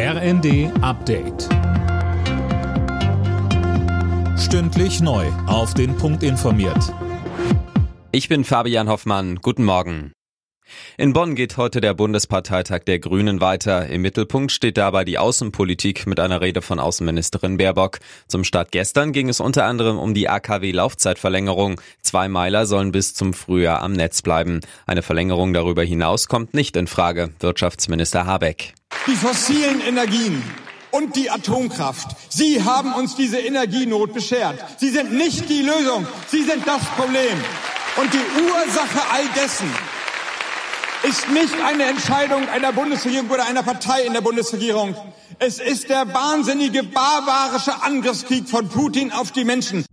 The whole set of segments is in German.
RND Update. Stündlich neu. Auf den Punkt informiert. Ich bin Fabian Hoffmann. Guten Morgen. In Bonn geht heute der Bundesparteitag der Grünen weiter. Im Mittelpunkt steht dabei die Außenpolitik mit einer Rede von Außenministerin Baerbock. Zum Start gestern ging es unter anderem um die AKW-Laufzeitverlängerung. Zwei Meiler sollen bis zum Frühjahr am Netz bleiben. Eine Verlängerung darüber hinaus kommt nicht in Frage. Wirtschaftsminister Habeck. Die fossilen Energien und die Atomkraft. Sie haben uns diese Energienot beschert. Sie sind nicht die Lösung, sie sind das Problem. Und die Ursache all dessen ist nicht eine Entscheidung einer Bundesregierung oder einer Partei in der Bundesregierung. Es ist der wahnsinnige barbarische Angriffskrieg von Putin auf die Menschen.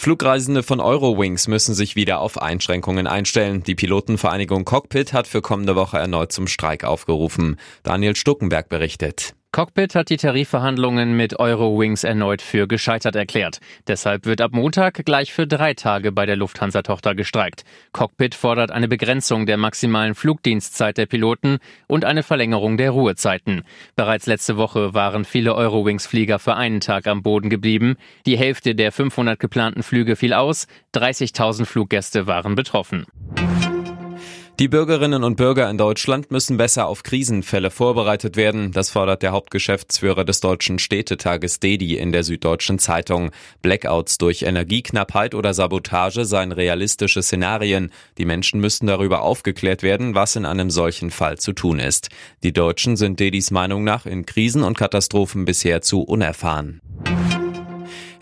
Flugreisende von Eurowings müssen sich wieder auf Einschränkungen einstellen. Die Pilotenvereinigung Cockpit hat für kommende Woche erneut zum Streik aufgerufen. Daniel Stuckenberg berichtet. Cockpit hat die Tarifverhandlungen mit Eurowings erneut für gescheitert erklärt. Deshalb wird ab Montag gleich für drei Tage bei der Lufthansa-Tochter gestreikt. Cockpit fordert eine Begrenzung der maximalen Flugdienstzeit der Piloten und eine Verlängerung der Ruhezeiten. Bereits letzte Woche waren viele Eurowings-Flieger für einen Tag am Boden geblieben. Die Hälfte der 500 geplanten Flüge fiel aus. 30.000 Fluggäste waren betroffen. Die Bürgerinnen und Bürger in Deutschland müssen besser auf Krisenfälle vorbereitet werden. Das fordert der Hauptgeschäftsführer des Deutschen Städtetages DEDI in der Süddeutschen Zeitung. Blackouts durch Energieknappheit oder Sabotage seien realistische Szenarien. Die Menschen müssten darüber aufgeklärt werden, was in einem solchen Fall zu tun ist. Die Deutschen sind DEDIs Meinung nach in Krisen und Katastrophen bisher zu unerfahren.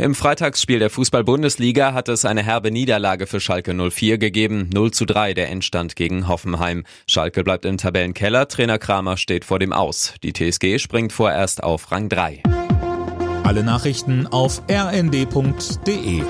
Im Freitagsspiel der Fußball-Bundesliga hat es eine herbe Niederlage für Schalke 04 gegeben. 0 zu 3 der Endstand gegen Hoffenheim. Schalke bleibt im Tabellenkeller. Trainer Kramer steht vor dem Aus. Die TSG springt vorerst auf Rang 3. Alle Nachrichten auf rnd.de